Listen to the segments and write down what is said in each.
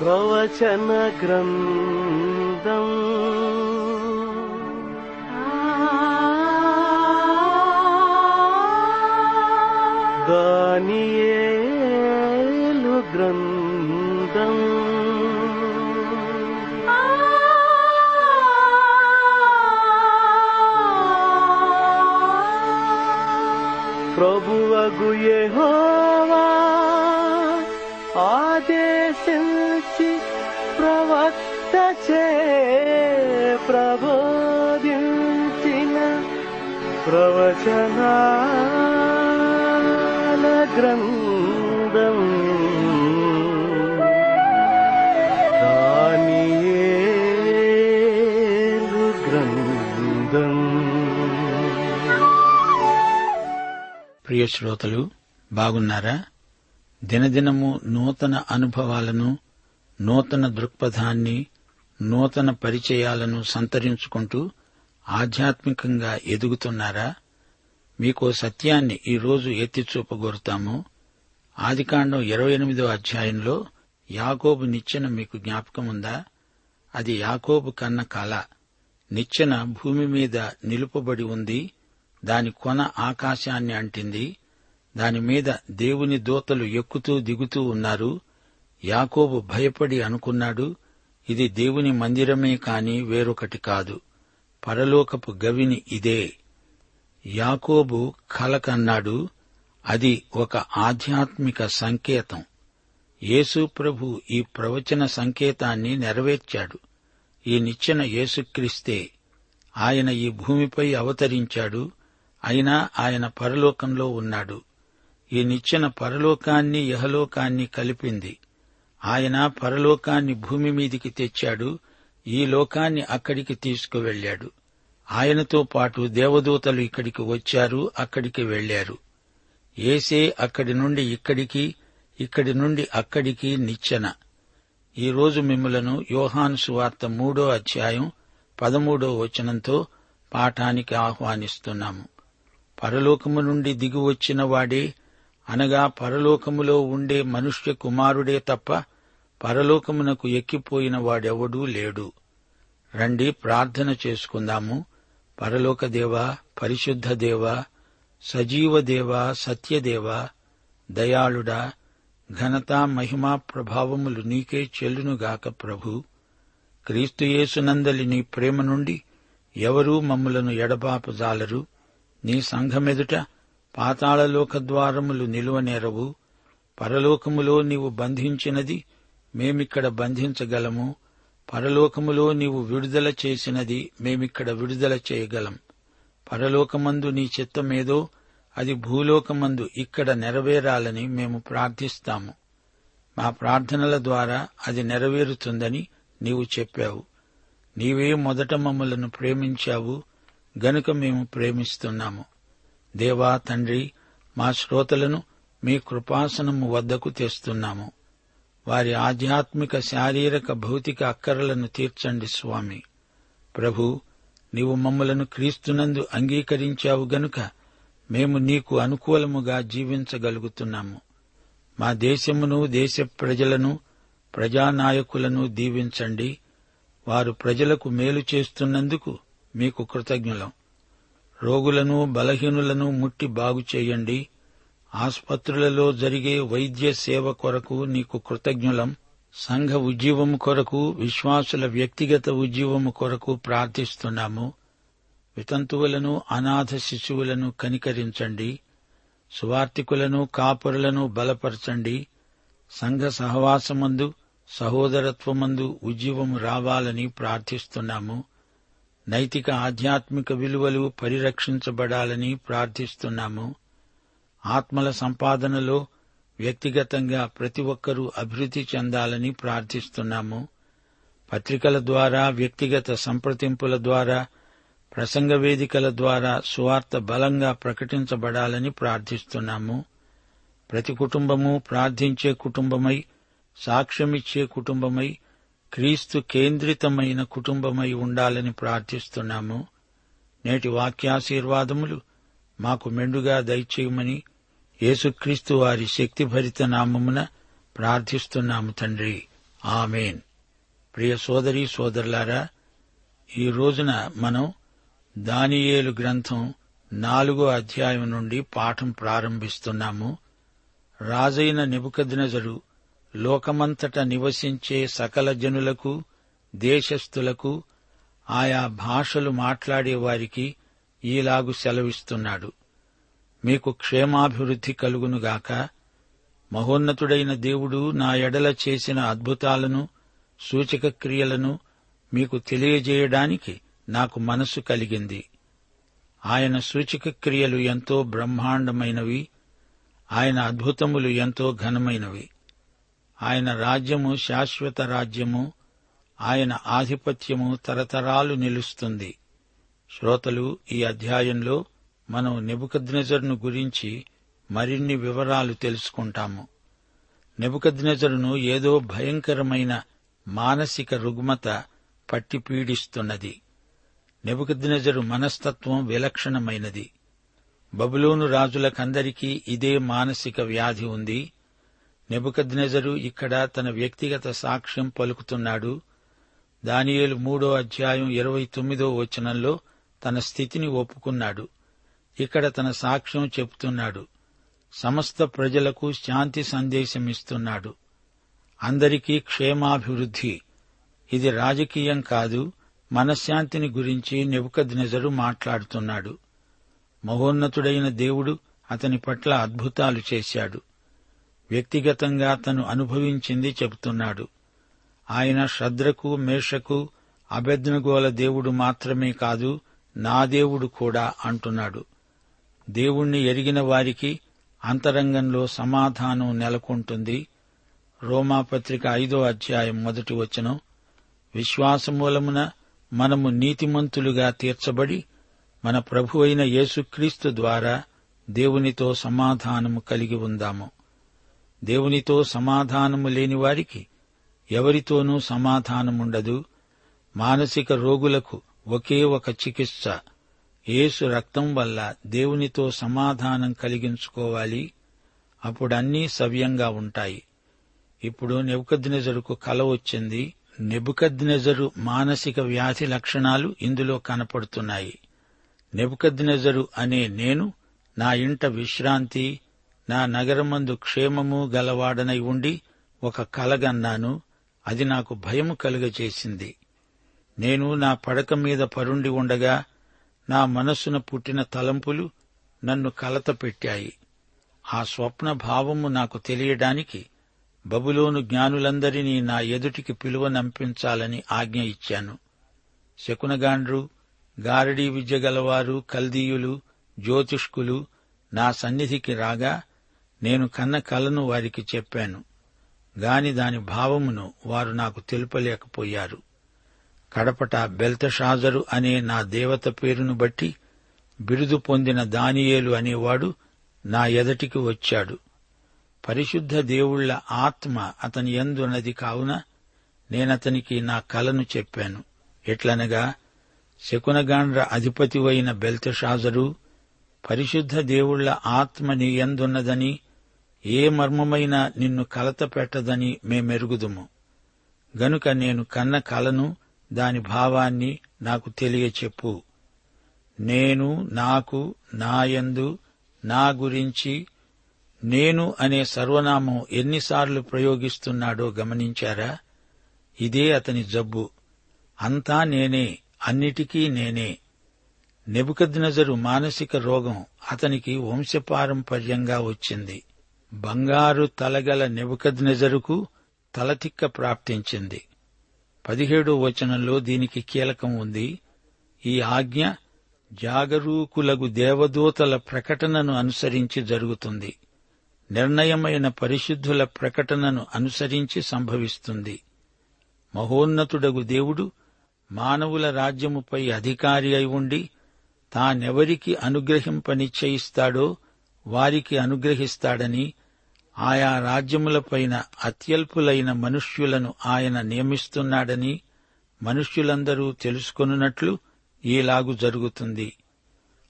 ప్రవచన గ్రంథం. దానియేలు గ్రంథం. ప్రభువగు యెహోవా ప్రవచనాల గ్రంథం దానియేలు గ్రంథం ప్రియ శ్రోతలు బాగున్నారా? దినదినము నూతన అనుభవాలను నూతన దృక్పథాన్ని నూతన పరిచయాలను సంతరించుకుంటూ ఆధ్యాత్మికంగా ఎదుగుతున్నారా? మీకో సత్యాన్ని ఈరోజు ఎత్తి చూపగోరుతాము. ఆదికాండం ఇరవై ఎనిమిదో అధ్యాయంలో యాకోబు నిచ్చెన మీకు జ్ఞాపకముందా? అది యాకోబు కన్న కల నిచ్చెన భూమి మీద నిలుపబడి ఉంది. దాని కొన ఆకాశాన్ని అంటింది. దాని మీద దేవుని దూతలు ఎక్కుతూ దిగుతూ ఉన్నారు. యాకోబు భయపడి అనుకున్నాడు ఇది దేవుని మందిరమే కాని వేరొకటి కాదు. పరలోకపు గవిని ఇదే. యాకోబు కలకన్నాడు అది ఒక ఆధ్యాత్మిక సంకేతం. యేసుప్రభు ఈ ప్రవచన సంకేతాన్ని నెరవేర్చాడు. ఈ నిచ్చెన యేసుక్రీస్తే ఆయన ఈ భూమిపై అవతరించాడు అయినా ఆయన పరలోకంలో ఉన్నాడు. ఈ నిచ్చెన పరలోకాన్ని యహలోకాన్ని కలిపింది. ఆయన పరలోకాన్ని భూమి మీదికి తెచ్చాడు ఈ లోకాన్ని అక్కడికి తీసుకువెళ్ళాడు. ఆయనతో పాటు దేవదూతలు ఇక్కడికి వచ్చారు అక్కడికి వెళ్ళారు ఏసే అక్కడి నుండి ఇక్కడికి ఇక్కడి నుండి అక్కడికి నిచ్చెన. ఈ రోజు మిమ్ములను యోహాను సువార్త మూడో అధ్యాయం పదమూడో వచనంతో పాఠానికి ఆహ్వానిస్తున్నాము. పరలోకము నుండి దిగివచ్చిన వాడే అనగా పరలోకములో ఉండే మనుష్య కుమారుడే తప్ప పరలోకమునకు ఎక్కిపోయిన వాడెవడూ లేడు. రండి ప్రార్థన చేసుకుందాము. పరలోకదేవా పరిశుద్ధ దేవా సజీవదేవా సత్యదేవా దయాళుడా ఘనత మహిమా ప్రభావములు నీకే చెల్లునుగాక ప్రభు. క్రీస్తుయేసునందలి నీ ప్రేమ నుండి ఎవరూ మమ్ములను ఎడబాపజాలరు నీ సంఘమెదుట పాతాళలోక ద్వారములు నిలువనేరవు పరలోకములో నీవు బంధించినది మేమిక్కడ బంధించగలము. పరలోకములో నీవు విడుదల చేసినది మేమిక్కడ విడుదల చేయగలం. పరలోకమందు నీ చిత్తమేదో అది భూలోకమందు ఇక్కడ నెరవేరాలని మేము ప్రార్థిస్తాము. మా ప్రార్థనల ద్వారా అది నెరవేరుతుందని నీవు చెప్పావు. నీవే మొదట మమ్మలను ప్రేమించావు గనుక మేము ప్రేమిస్తున్నాము. దేవా తండ్రి మా శ్రోతలను మీ కృపాసనము వద్దకు తెస్తున్నాము. వారి ఆధ్యాత్మిక శారీరక భౌతిక అక్కరలను తీర్చండి స్వామి. ప్రభు నీవు మమ్మలను క్రీస్తునందు అంగీకరించావు గనుక మేము నీకు అనుకూలముగా జీవించగలుగుతున్నాము. మా దేశమును దేశ ప్రజలను ప్రజానాయకులను దీవించండి. వారు ప్రజలకు మేలు చేస్తున్నందుకు మీకు కృతజ్ఞులం. రోగులను బలహీనులను ముట్టి బాగు చేయండి. ఆసుపత్రులలో జరిగే వైద్య సేవ కొరకు నీకు కృతజ్ఞులం. సంఘ ఉజ్జీవము కొరకు విశ్వాసుల వ్యక్తిగత ఉజ్జీవము కొరకు ప్రార్థిస్తున్నాము. వితంతువులను అనాథ శిశువులను కనికరించండి. సువార్తికులను కాపురులను బలపరచండి. సంఘ సహవాసమందు సహోదరత్వమందు ఉజ్జీవము రావాలని ప్రార్థిస్తున్నాము. నైతిక ఆధ్యాత్మిక విలువలు పరిరక్షించబడాలని ప్రార్థిస్తున్నాము. ఆత్మల సంపాదనలో వ్యక్తిగతంగా ప్రతి ఒక్కరూ అభివృద్ధి చెందాలని ప్రార్థిస్తున్నాము. పత్రికల ద్వారా వ్యక్తిగత సంప్రదింపుల ద్వారా ప్రసంగ వేదికల ద్వారా సువార్త బలంగా ప్రకటించబడాలని ప్రార్థిస్తున్నాము. ప్రతి కుటుంబము ప్రార్థించే కుటుంబమై సాక్ష్యమిచ్చే కుటుంబమై క్రీస్తు కేంద్రితమైన కుటుంబమై ఉండాలని ప్రార్థిస్తున్నాము. నేటి వాక్యాశీర్వాదములు మాకు మెండుగా దయచేయమని యేసుక్రీస్తు వారి శక్తిభరిత నామమున ప్రార్థిస్తున్నాము తండ్రి. ఆమెన్. ప్రియ సోదరి సోదరులారా ఈ రోజున మనం దానియేలు గ్రంథం నాలుగో అధ్యాయం నుండి పాఠం ప్రారంభిస్తున్నాము. రాజైన నిబుకద్నెజరు లోకమంతట నివసించే సకల జనులకు దేశస్థులకు ఆయా భాషలు మాట్లాడే వారికి ఈలాగు సెలవిస్తున్నాడు. మీకు క్షేమాభివృద్ధి కలుగునుగాక మహోన్నతుడైన దేవుడు నా ఎడల చేసిన అద్భుతాలను సూచక క్రియలను మీకు తెలియజేయడానికి నాకు మనసు కలిగింది. ఆయన సూచక క్రియలు ఎంతో బ్రహ్మాండమైనవి. ఆయన అద్భుతములు ఎంతో ఘనమైనవి. ఆయన రాజ్యము శాశ్వత రాజ్యము. ఆయన ఆధిపత్యము తరతరాలు నిలుస్తుంది. శ్రోతలు ఈ అధ్యాయంలో మనం నెబుకద్నెజర్ను గురించి మరిన్ని వివరాలు తెలుసుకుంటాము. నెబుకద్నెజరును ఏదో భయంకరమైన మానసిక రుగ్మత పట్టి పీడిస్తున్నది. నెబుకద్నెజరు మనస్తత్వం విలక్షణమైనది. బబులోను రాజులకందరికీ ఇదే మానసిక వ్యాధి ఉంది. నెబుకద్నెజరు ఇక్కడ తన వ్యక్తిగత సాక్ష్యం పలుకుతున్నాడు. దానియేలు మూడో అధ్యాయం ఇరవై తొమ్మిదో వచనంలో తన స్థితిని ఒప్పుకున్నాడు. ఇక్కడ తన సాక్ష్యం చెబుతున్నాడు. సమస్త ప్రజలకు శాంతి సందేశమిస్తున్నాడు. అందరికీ క్షేమాభివృద్ధి. ఇది రాజకీయం కాదు మనశ్శాంతిని గురించి నెబుకద్నెజరు మాట్లాడుతున్నాడు. మహోన్నతుడైన దేవుడు అతని పట్ల అద్భుతాలు చేశాడు. వ్యక్తిగతంగా తను అనుభవించింది చెబుతున్నాడు. ఆయన శ్రద్ధకు మేషకు అభెజ్ఞగోల దేవుడు మాత్రమే కాదు నా దేవుడు కూడా అంటున్నాడు. దేవుణ్ణి ఎరిగిన వారికి అంతరంగంలో సమాధానం నెలకొంటుంది. రోమాపత్రిక ఐదో అధ్యాయం మొదటి వచనం. విశ్వాసమూలమున మనము నీతిమంతులుగా తీర్చబడి మన ప్రభు అయిన యేసుక్రీస్తు ద్వారా దేవునితో సమాధానము కలిగి ఉందాము. దేవునితో సమాధానము లేని వారికి ఎవరితోనూ సమాధానముండదు. మానసిక రోగులకు ఒకే ఒక చికిత్స. యేసు రక్తం వల్ల దేవునితో సమాధానం కలిగించుకోవాలి. అప్పుడన్నీ సవ్యంగా ఉంటాయి. ఇప్పుడు నెబుకద్నెజరుకు కల వచ్చింది. నెబుకద్నెజరు మానసిక వ్యాధి లక్షణాలు ఇందులో కనపడుతున్నాయి. నెబుకద్నెజరు అనే నేను నా ఇంట విశ్రాంతి నా నగరమందు క్షేమము గలవాడనై ఉండి ఒక కలగన్నాను అది నాకు భయము కలుగచేసింది నేను నా పడక మీద పరుండి ఉండగా నా మనస్సున పుట్టిన తలంపులు నన్ను కలత పెట్టాయి. ఆ స్వప్న భావము నాకు తెలియడానికి బబులోను జ్ఞానులందరినీ నా ఎదుటికి పిలువనంపించాలని ఆజ్ఞ ఇచ్చాను. శకునగాండ్రు గారడీ విద్య గలవారు కల్దీయులు జ్యోతిష్కులు నా సన్నిధికి రాగా నేను కన్న కలను వారికి చెప్పాను. గాని దాని భావమును వారు నాకు తెలుపలేకపోయారు. కడపట బెల్తషాజరు అనే నా దేవత పేరును బట్టి బిరుదు పొందిన దానియేలు అనేవాడు నా ఎదటికి వచ్చాడు. పరిశుద్ధ దేవుళ్ళ ఆత్మ అతని ఎందున్నది కావున నేనతనికి నా కలను చెప్పాను. ఎట్లనగా శకునగాండ్ర అధిపతివైన బెల్తషాజరు పరిశుద్ధ దేవుళ్ళ ఆత్మ నీ ఎందున్నదని ఏ మర్మమైన నిన్ను కలత పెట్టదని మేమెరుగుదుము. గనుక నేను కన్న కలను దాని భావాన్ని నాకు తెలియచెప్పు. నేను నాకు నాయందు నా గురించి నేను అనే సర్వనామం ఎన్నిసార్లు ప్రయోగిస్తున్నాడో గమనించారా? ఇదే అతని జబ్బు. అంతా నేనే అన్నిటికీ నేనే. నెబుకద్నజరు మానసిక రోగం అతనికి వంశపారంపర్యంగా వచ్చింది. బంగారు తలగల నెబుకద్నెజరుకు తలతిక్క ప్రాప్తించింది. పదిహేడో వచనంలో దీనికి కీలకం ఉంది. ఈ ఆజ్ఞ జాగరూకులగు దేవదూతల ప్రకటనను అనుసరించి జరుగుతుంది. నిర్ణయమైన పరిశుద్ధుల ప్రకటనను అనుసరించి సంభవిస్తుంది. మహోన్నతుడగు దేవుడు మానవుల రాజ్యముపై అధికారి అయి ఉండి తానెవరికి అనుగ్రహింపనిశ్చయిస్తాడో వారికి అనుగ్రహిస్తాడని ఆయా రాజ్యములపైన అత్యల్పులైన మనుష్యులను ఆయన నియమిస్తున్నాడని మనుష్యులందరూ తెలుసుకొనున్నట్లు ఈలాగు జరుగుతుంది.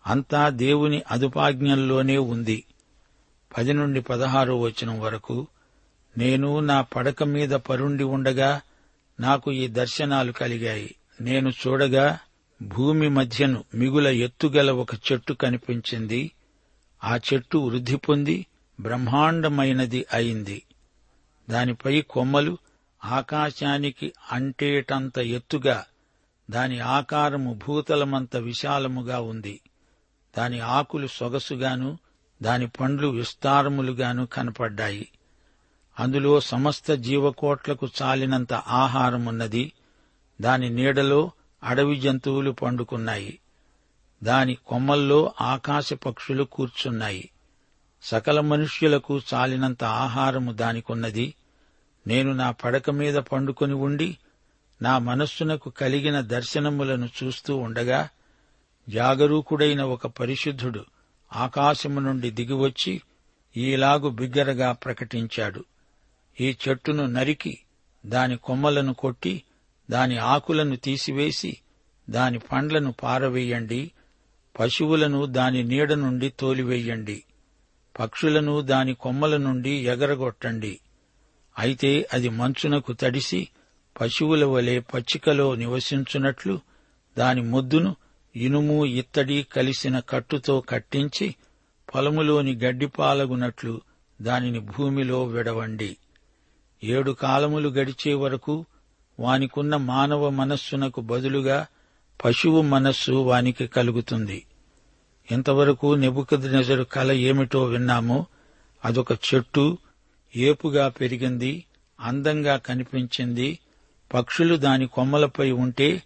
అంతా దేవుని అదుపాజ్ఞంలోనే ఉంది. పది నుండి పదహారో వచనం వరకు నేను నా పడక మీద పరుండి ఉండగా నాకు ఈ దర్శనాలు కలిగాయి. నేను చూడగా భూమి మధ్యను మిగుల ఎత్తుగల ఒక చెట్టు కనిపించింది. ఆ చెట్టు వృద్ధి పొంది బ్రహ్మాండమైనది అయింది. దానిపై కొమ్మలు ఆకాశానికి అంటేటంత ఎత్తుగా దాని ఆకారము భూతలమంత విశాలముగా ఉంది. దాని ఆకులు సొగసుగాను దాని పండ్లు విస్తారములుగాను కనపడ్డాయి. అందులో సమస్త జీవకోట్లకు చాలినంత ఆహారమున్నది. దాని నీడలో అడవి జంతువులు పండుకున్నాయి. దాని కొమ్మల్లో ఆకాశ పక్షులు కూర్చున్నాయి. సకల మనుష్యులకు చాలినంత ఆహారము దానికున్నది. నేను నా పడక మీద పండుకొని ఉండి నా మనస్సునకు కలిగిన దర్శనములను చూస్తూ ఉండగా జాగరూకుడైన ఒక పరిశుద్ధుడు ఆకాశము నుండి దిగివచ్చి ఈలాగు బిగ్గరగా ప్రకటించాడు. ఈ చెట్టును నరికి దాని కొమ్మలను కొట్టి దాని ఆకులను తీసివేసి దాని పండ్లను పారవేయండి పశువులను దాని నీడ నుండి తోలివేయండి. పక్షులను దాని కొమ్మల నుండి ఎగరగొట్టండి. అయితే అది మంచునకు తడిసి పశువుల వలె పచ్చికలో నివసించున్నట్లు దాని ముద్దును ఇనుము ఇత్తడి కలిసిన కట్టుతో కట్టించి పొలములోని గడ్డిపాలగునట్లు దానిని భూమిలో విడవండి. ఏడు కాలములు గడిచే వరకు వానికున్న మానవ మనస్సునకు బదులుగా పశువు మనస్సు వానికి కలుగుతుంది. ఇంతవరకు నెబుకద్నెజరు కల ఏమిటో విన్నామో అదొక చెట్టు ఏపుగా పెరిగింది అందంగా కనిపించింది. పక్షులు దాని కొమ్మలపై ఉంటే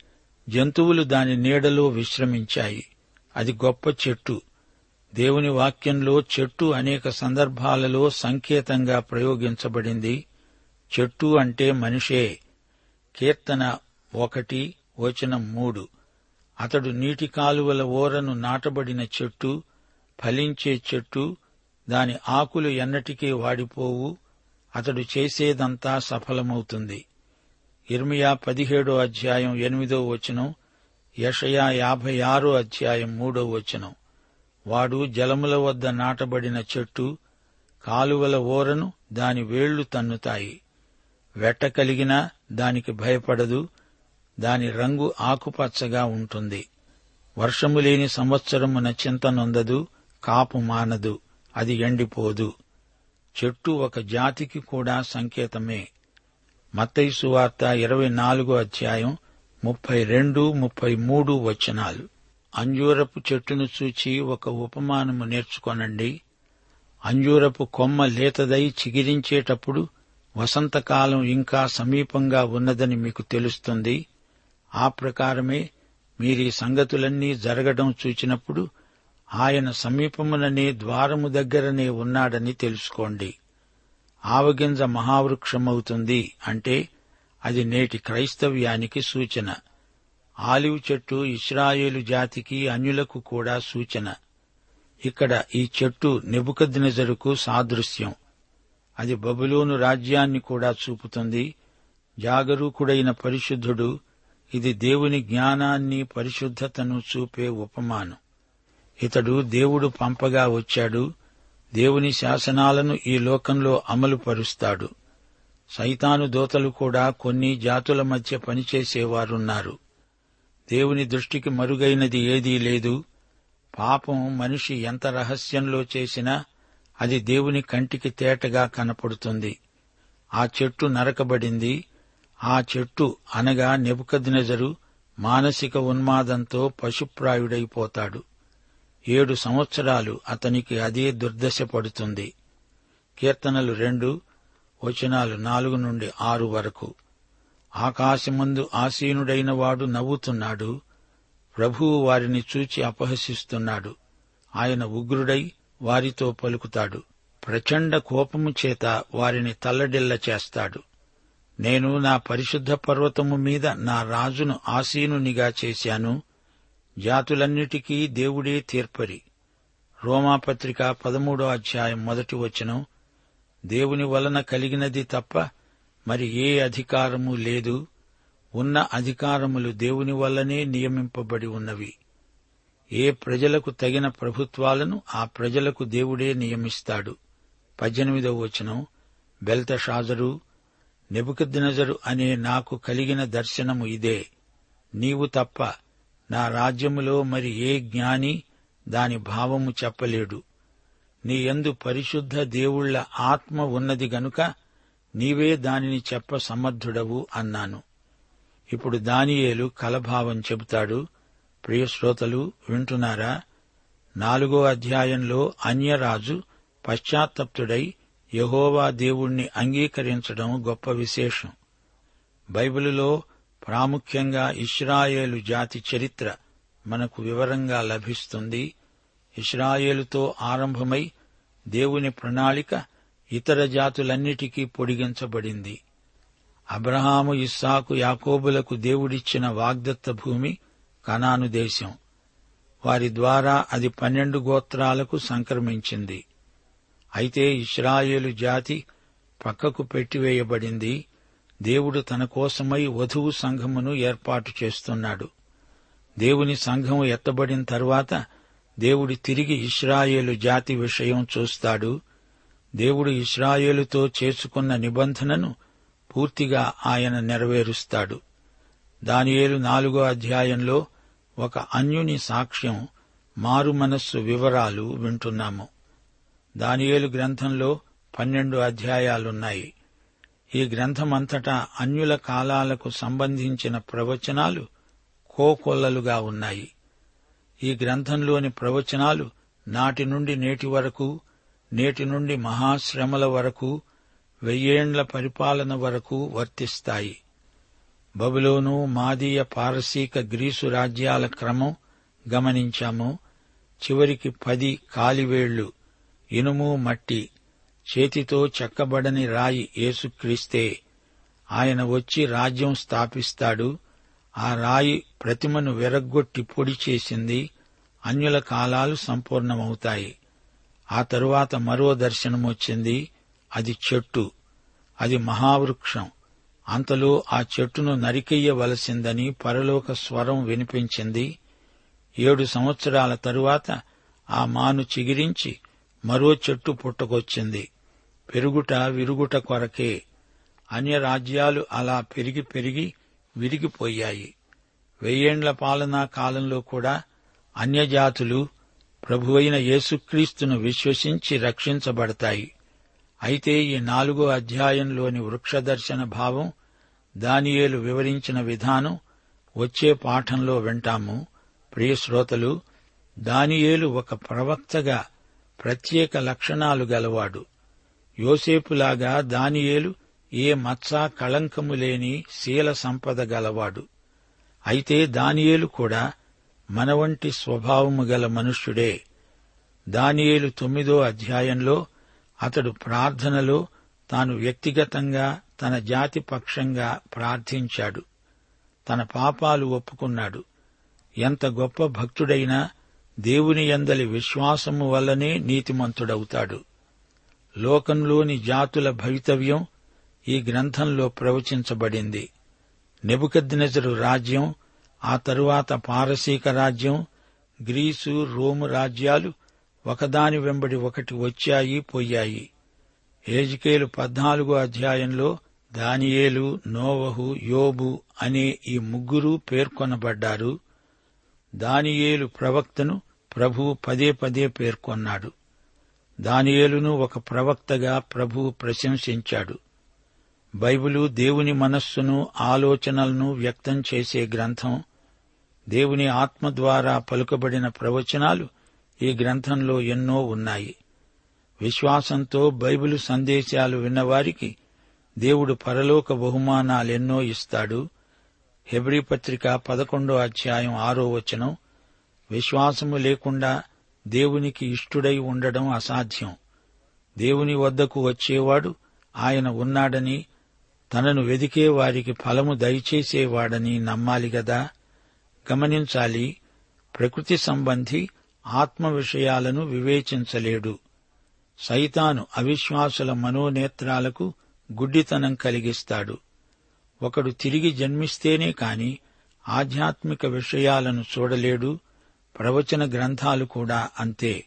జంతువులు దాని నీడలో విశ్రమించాయి. అది గొప్ప చెట్టు. దేవుని వాక్యంలో చెట్టు అనేక సందర్భాలలో సంకేతంగా ప్రయోగించబడింది. చెట్టు అంటే మనిషే. కీర్తన ఒకటి వచనం మూడు. అతడు నీటి కాలువల ఓరను నాటబడిన చెట్టు ఫలించే చెట్టు దాని ఆకులు ఎన్నటికీ వాడిపోవు అతడు చేసేదంతా సఫలమవుతుంది. ఇర్మియా పదిహేడో అధ్యాయం ఎనిమిదో వచనం యషయా యాభై ఆరో అధ్యాయం మూడో వచనం. వాడు జలముల వద్ద నాటబడిన చెట్టు కాలువల ఓరను దాని వేళ్ళు తన్నుతాయి. వెట్ట కలిగినా దానికి భయపడదు దాని రంగు ఆకుపచ్చగా ఉంటుంది. వర్షము లేని సంవత్సరమున చింత నొందదు కాపు మానదు అది ఎండిపోదు. చెట్టు ఒక జాతికి కూడా సంకేతమే. మత్తైసు వార్త ఇరవై నాలుగో అధ్యాయం ముప్పై రెండు ముప్పై మూడు వచనాలు. అంజూరపు చెట్టును చూచి ఒక ఉపమానము నేర్చుకొనండి. అంజూరపు కొమ్మ లేతదై చిగిరించేటప్పుడు వసంతకాలం ఇంకా సమీపంగా ఉన్నదని మీకు తెలుస్తుంది. ఆ ప్రకారమే మీరీ సంగతులన్నీ జరగడం చూచినప్పుడు ఆయన సమీపముననే ద్వారము దగ్గరనే ఉన్నాడని తెలుసుకోండి. ఆవగింజ మహావృక్షమవుతుంది అంటే అది నేటి క్రైస్తవ్యానికి సూచన. ఆలివ్ చెట్టు ఇస్రాయేలు జాతికి అన్యులకు కూడా సూచన. ఇక్కడ ఈ చెట్టు నెబుకద్నెజరుకు సాదృశ్యం. అది బబులోను రాజ్యాన్ని కూడా చూపుతుంది. జాగరూకుడైన పరిశుద్ధుడు ఇది దేవుని జ్ఞానాన్ని పరిశుద్ధతను చూపే ఉపమానం. ఇతడు దేవుడు పంపగా వచ్చాడు. దేవుని శాసనాలను ఈ లోకంలో అమలు పరుస్తాడు సైతాను దోతలు కూడా కొన్ని జాతుల మధ్య పనిచేసేవారున్నారు. దేవుని దృష్టికి మరుగైనది ఏదీ లేదు. పాపం మనిషి ఎంత రహస్యంలో చేసినా అది దేవుని కంటికి తేటగా కనపడుతుంది. ఆ చెట్టు నరకబడింది. ఆ చెట్టు అనగా నెబుకద్నెజరు మానసిక ఉన్మాదంతో పశుప్రాయుడైపోతాడు. ఏడు సంవత్సరాలు అతనికి అదే దుర్దశ పడుతుంది. కీర్తనలు రెండు వచనాలు నాలుగు నుండి ఆరు వరకు. ఆకాశమందు ఆసీనుడైన వాడు నవ్వుతున్నాడు. ప్రభువు వారిని చూచి అపహసిస్తున్నాడు. ఆయన ఉగ్రుడై వారితో పలుకుతాడు. ప్రచండ కోపము చేత వారిని తల్లడిల్ల చేస్తాడు నేను నా పరిశుద్ధ పర్వతము మీద నా రాజును ఆసీనునిగా చేశాను. జాతులన్నిటికీ దేవుడే తీర్పరి. రోమాపత్రిక పదమూడో అధ్యాయం మొదటి వచనం. దేవుని వలన కలిగినది తప్ప మరి ఏ అధికారము లేదు. ఉన్న అధికారములు దేవుని వల్లనే నియమింపబడి ఉన్నవి. ఏ ప్రజలకు తగిన ప్రభుత్వాలను ఆ ప్రజలకు దేవుడే నియమిస్తాడు. పద్దెనిమిదవ వచనం. బెల్తషాజరు నెబుకద్నజరు అనే నాకు కలిగిన దర్శనము ఇదే. నీవు తప్ప నా రాజ్యములో మరి ఏ జ్ఞాని దాని భావము చెప్పలేడు. నీ యందు పరిశుద్ధ దేవుళ్ళ ఆత్మ ఉన్నది గనుక నీవే దానిని చెప్ప సమర్థుడవు అన్నాను. ఇప్పుడు దానియేలు కలభావం చెబుతాడు. ప్రియశ్రోతలు వింటున్నారా? నాలుగో అధ్యాయంలో అన్యరాజు పశ్చాత్తప్తుడై యహోవా దేవుణ్ణి అంగీకరించడం గొప్ప విశేషం. బైబిలులో ప్రాముఖ్యంగా ఇస్రాయేలు జాతి చరిత్ర మనకు వివరంగా లభిస్తుంది. ఇస్రాయేలుతో ఆరంభమై దేవుని ప్రణాళిక ఇతర జాతులన్నిటికీ పొడిగించబడింది. అబ్రహాము ఇస్సాకు యాకోబులకు దేవుడిచ్చిన వాగ్దత్త భూమి కనాను దేశం. వారి ద్వారా అది పన్నెండు గోత్రాలకు సంక్రమించింది. అయితే ఇస్రాయేలు జాతి పక్కకు పెట్టివేయబడింది. దేవుడు తన కోసమై వధువు సంఘమును ఏర్పాటు చేస్తున్నాడు. దేవుని సంఘము ఎత్తబడిన తరువాత దేవుడు తిరిగి ఇస్రాయేలు జాతి విషయం చూస్తాడు. దేవుడు ఇస్రాయేలుతో చేసుకున్న నిబంధనను పూర్తిగా ఆయన నెరవేరుస్తాడు. దానియేలు నాలుగో అధ్యాయంలో ఒక అన్యుని సాక్ష్యం మారు మనస్సు వివరాలు వింటున్నాము. దానియేలు గ్రంథంలో పన్నెండు అధ్యాయాలున్నాయి. ఈ గ్రంథమంతటా అన్యుల కాలాలకు సంబంధించిన ప్రవచనాలు కోకొల్లలుగా ఉన్నాయి. ఈ గ్రంథంలోని ప్రవచనాలు నాటి నుండి నేటి వరకు నేటి నుండి మహాశ్రమల వరకు వెయ్యేండ్ల పరిపాలన వరకు వర్తిస్తాయి. బబులోను మాదీయ పారసీక గ్రీసు రాజ్యాల క్రమం గమనించాము. చివరికి పది కాలివేళ్ళు ఇనుము మట్టి చేతితో చెక్కబడని రాయి యేసుక్రీస్తే. ఆయన వచ్చి రాజ్యం స్థాపిస్తాడు. ఆ రాయి ప్రతిమను వెరగ్గొట్టి పొడి చేసింది. అన్యుల కాలాలు సంపూర్ణమవుతాయి. ఆ తరువాత మరో దర్శనం వచ్చింది. అది చెట్టు. అది మహావృక్షం. అంతలో ఆ చెట్టును నరికెయ్యవలసిందని పరలోక స్వరం వినిపించింది. ఏడు సంవత్సరాల తరువాత ఆ మాను చిగిరించి మరో చెట్టు పుట్టకొచ్చింది. పెరుగుట విరుగుట కొరకే అన్య రాజ్యాలు అలా పెరిగి పెరిగి విరిగిపోయాయి. వెయ్యేండ్ల పాలనా కాలంలో కూడా అన్యజాతులు ప్రభువైన యేసుక్రీస్తును విశ్వసించి రక్షించబడతాయి. అయితే ఈ నాలుగో అధ్యాయంలోని వృక్షదర్శన భావం దానియేలు వివరించిన విధానం వచ్చే పాఠంలో వింటాము. ప్రియశ్రోతలు దానియేలు ఒక ప్రవక్తగా ప్రత్యేక లక్షణాలు గలవాడు. యోసేపులాగా దానియేలు ఏ మత్సా కళంకము లేని శీల సంపద గలవాడు. అయితే దానియేలు కూడా మన వంటి స్వభావము గల మనుష్యుడే. దానియేలు తొమ్మిదో అధ్యాయంలో అతడు ప్రార్థనలో తాను వ్యక్తిగతంగా తన జాతి పక్షంగా ప్రార్థించాడు. తన పాపాలు ఒప్పుకున్నాడు. ఎంత గొప్ప భక్తుడైనా దేవుని యందలి విశ్వాసము వల్లనే నీతిమంతుడవుతాడు. లోకంలోని జాతుల భవితవ్యం ఈ గ్రంథంలో ప్రవచించబడింది. నెబుకద్నెజరు రాజ్యం ఆ తరువాత పారసీక రాజ్యం గ్రీసు రోము రాజ్యాలు ఒకదాని వెంబడి ఒకటి వచ్చాయి పోయాయి. ఏజికేలు పద్నాలుగో అధ్యాయంలో దానియేలు నోవహు యోబు అనే ఈ ముగ్గురు పేర్కొనబడ్డారు. దానియేలు ప్రవక్తను ప్రభువు పదే పదే పేర్కొన్నాడు. దానియేలును ఒక ప్రవక్తగా ప్రభు ప్రశంసించాడు. బైబిలు దేవుని మనస్సును ఆలోచనలను వ్యక్తం చేసే గ్రంథం దేవుని ఆత్మ ద్వారా పలుకబడిన ప్రవచనాలు ఈ గ్రంథంలో ఎన్నో ఉన్నాయి. విశ్వాసంతో బైబిలు సందేశాలు విన్నవారికి దేవుడు పరలోక బహుమానాలెన్నో ఇస్తాడు. హెబ్రీ పత్రిక పదకొండో అధ్యాయం ఆరో వచనం విశ్వాసము లేకుండా దేవునికి ఇష్టుడై ఉండడం అసాధ్యం. దేవుని వద్దకు వచ్చేవాడు ఆయన ఉన్నాడని తనను వెదికే వారికి ఫలము దయచేసేవాడని నమ్మాలి గదా? గమనించాలి ప్రకృతి సంబంధి ఆత్మ విషయాలను వివేచించలేడు. సైతాను అవిశ్వాసుల మనోనేత్రాలకు గుడ్డితనం కలిగిస్తాడు. ఒకడు తిరిగి జన్మిస్తేనే కాని ఆధ్యాత్మిక విషయాలను చూడలేడు ప్రవచన గ్రంథాలు కూడా అంతే.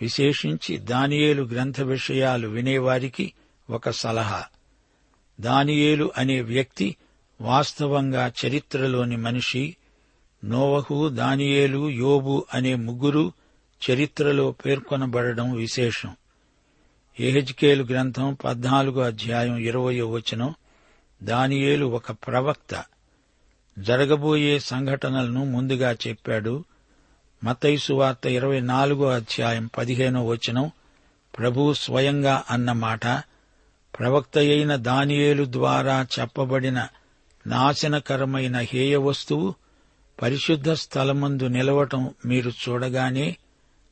విశేషించి దానియేలు గ్రంథ విషయాలు వినేవారికి ఒక సలహా. దానియేలు అనే వ్యక్తి వాస్తవంగా చరిత్రలోని మనిషి. నోవహు దానియేలు యోబు అనే ముగ్గురు చరిత్రలో పేర్కొనబడడం విశేషం. ఎహెజ్కేలు గ్రంథం పద్నాలుగో అధ్యాయం ఇరవయో వచనం. దానియేలు ఒక ప్రవక్త. జరగబోయే సంఘటనలను ముందుగా చెప్పాడు. మతైసు వార్త ఇరవై నాలుగో అధ్యాయం పదిహేనో వచనం. ప్రభు స్వయంగా అన్న మాట ప్రవక్త అయిన దానియేలు ద్వారా చెప్పబడిన నాశనకరమైన హేయ వస్తువు పరిశుద్ధ స్థలమందు నిలవటం మీరు చూడగానే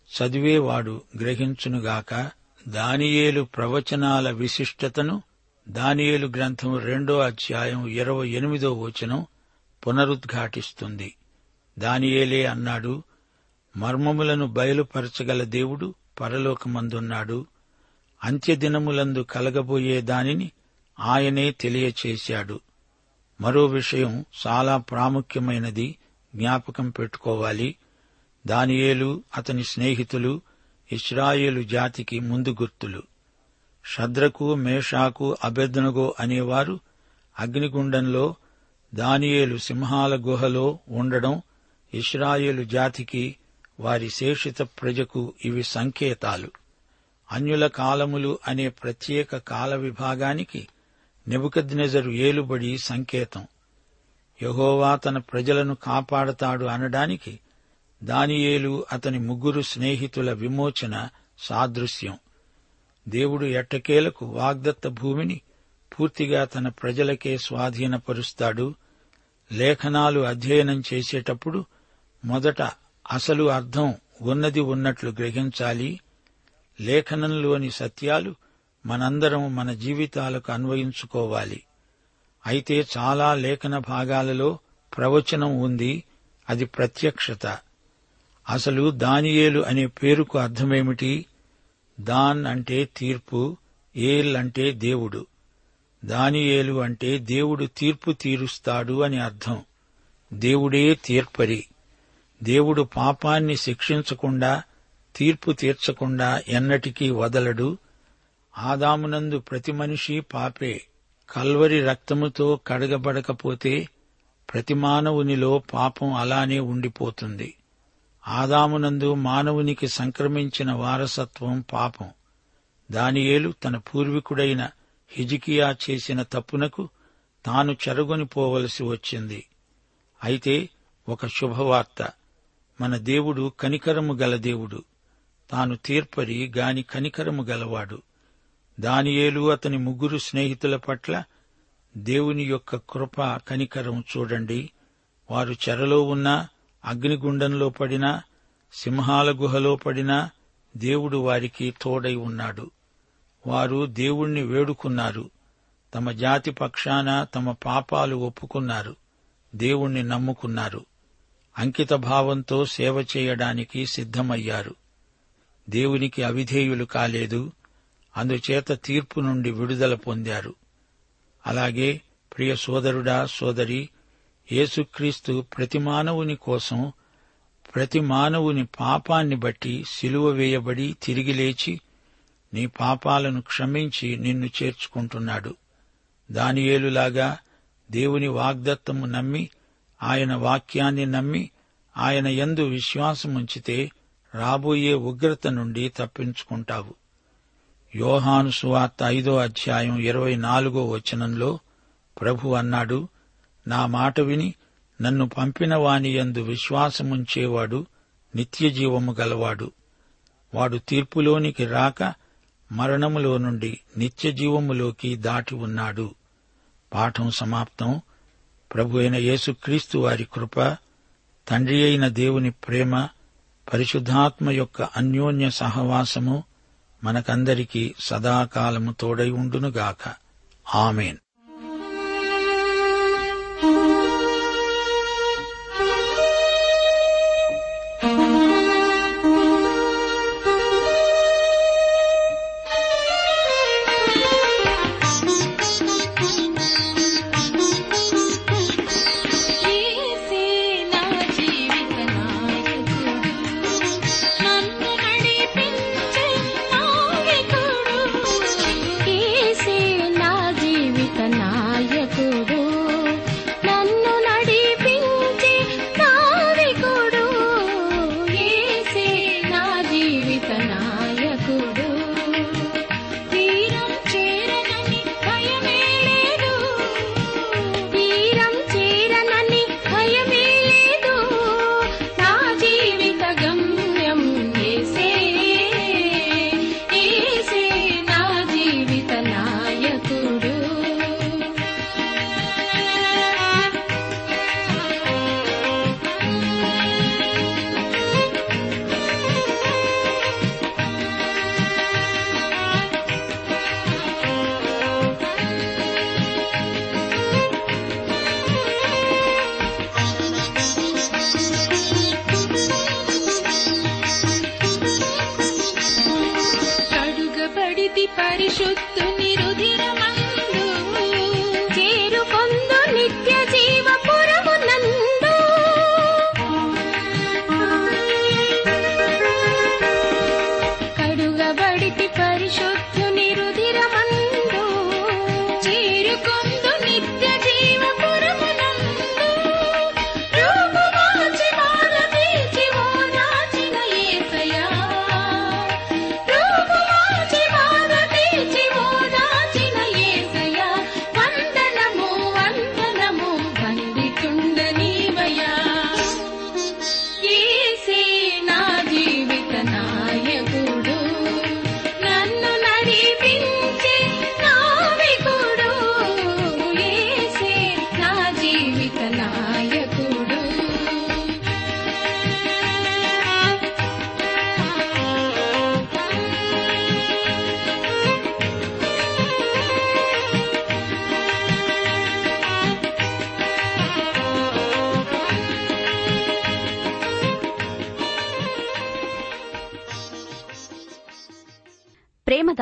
చదివేవాడు గ్రహించునుగాక. దానియేలు ప్రవచనాల విశిష్టతను దానియేలు గ్రంథం రెండో అధ్యాయం ఇరవై ఎనిమిదో వచనం పునరుద్ఘాటిస్తుంది. దానియేలే అన్నాడు మర్మములను బయలుపరచగల దేవుడు పరలోకమందున్నాడు. అంత్యదినములందు కలగబోయే దానిని ఆయనే తెలియచేశాడు. మరో విషయం చాలా ప్రాముఖ్యమైనది జ్ఞాపకం పెట్టుకోవాలి. దానియేలు అతని స్నేహితులు ఇస్రాయేలు జాతికి ముందు గుర్తులు. షద్రకు మేషాకు అభెదనగో అనేవారు అగ్నిగుండంలో దానియేలు సింహాల గుహలో ఉండడం ఇస్రాయేలు జాతికి వారి శేషిత ప్రజకు ఇవి సంకేతాలు. అన్యుల కాలములు అనే ప్రత్యేక కాల విభాగానికి నెబుకద్నెజరు ఏలుబడి సంకేతం. యహోవా తన ప్రజలను కాపాడతాడు అనడానికి దానియేలు అతని ముగ్గురు స్నేహితుల విమోచన సాదృశ్యం. దేవుడు ఎట్టకేలకు వాగ్దత్త భూమిని పూర్తిగా తన ప్రజలకే స్వాధీనపరుస్తాడు. లేఖనాలు అధ్యయనం చేసేటప్పుడు మొదట అసలు అర్థం ఉన్నది ఉన్నట్లు గ్రహించాలి. లేఖనంలోని సత్యాలు మనందరం మన జీవితాలకు అన్వయించుకోవాలి. అయితే చాలా లేఖన భాగాలలో ప్రవచనం ఉంది. అది ప్రత్యక్షత. అసలు దానియేలు అనే పేరుకు అర్థమేమిటి? దాన్ అంటే తీర్పు ఏల్ అంటే దేవుడు. దానియేలు అంటే దేవుడు తీర్పు తీరుస్తాడు అని అర్థం. దేవుడే తీర్పరి. దేవుడు పాపాన్ని శిక్షించకుండా తీర్పు తీర్చకుండా ఎన్నటికీ వదలడు. ఆదామునందు ప్రతి మనిషి పాపే. కల్వరి రక్తముతో కడగబడకపోతే ప్రతి మానవునిలో పాపం అలానే ఉండిపోతుంది. ఆదామునందు మానవునికి సంక్రమించిన వారసత్వం పాపం. దానియేలు తన పూర్వీకుడైన హిజికియా చేసిన తప్పునకు తాను చెరగొనిపోవలసి వచ్చింది. అయితే ఒక శుభవార్త. మన దేవుడు కనికరము గల దేవుడు. తాను తీర్పరి గాని కనికరము గలవాడు. దానియేలు అతని ముగ్గురు స్నేహితుల పట్ల దేవుని యొక్క కృప కనికరం చూడండి. వారు చెరలో ఉన్నా అగ్నిగుండంలో పడినా సింహాల గుహలో పడినా దేవుడు వారికి తోడై ఉన్నాడు. వారు దేవుణ్ణి వేడుకున్నారు. తమ జాతి పక్షాన తమ పాపాలు ఒప్పుకున్నారు. దేవుణ్ణి నమ్ముకున్నారు. అంకిత భావంతో సేవ చేయడానికి సిద్ధమయ్యారు. దేవునికి అవిధేయులు కాలేదు. అందుచేత తీర్పు నుండి విడుదల పొందారు. అలాగే ప్రియ సోదరుడా సోదరి యేసుక్రీస్తు ప్రతి మానవుని కోసం ప్రతి మానవుని పాపాన్ని బట్టి సిలువ వేయబడి తిరిగి లేచి నీ పాపాలను క్షమించి నిన్ను చేర్చుకుంటున్నాడు. దానియేలులాగా దేవుని వాగ్దత్తము నమ్మి ఆయన వాక్యాన్ని నమ్మి ఆయన యందు విశ్వాసముంచితే రాబోయే ఉగ్రత నుండి తప్పించుకుంటావు. యోహాను సువార్త ఐదో అధ్యాయం ఇరవై నాలుగో వచనంలో ప్రభు అన్నాడు నా మాట విని నన్ను పంపిన వాని యందు విశ్వాసముంచేవాడు నిత్యజీవము గలవాడు. వాడు తీర్పులోనికి రాక మరణములో నుండి నిత్యజీవములోకి దాటి ఉన్నాడు. పాఠం సమాప్తం. ప్రభు అయిన యేసుక్రీస్తు వారి కృప తండ్రి అయిన దేవుని ప్రేమ పరిశుద్ధాత్మ యొక్క అన్యోన్య సహవాసము మనకందరికీ సదాకాలము తోడై ఉండునుగాక. ఆమెన్.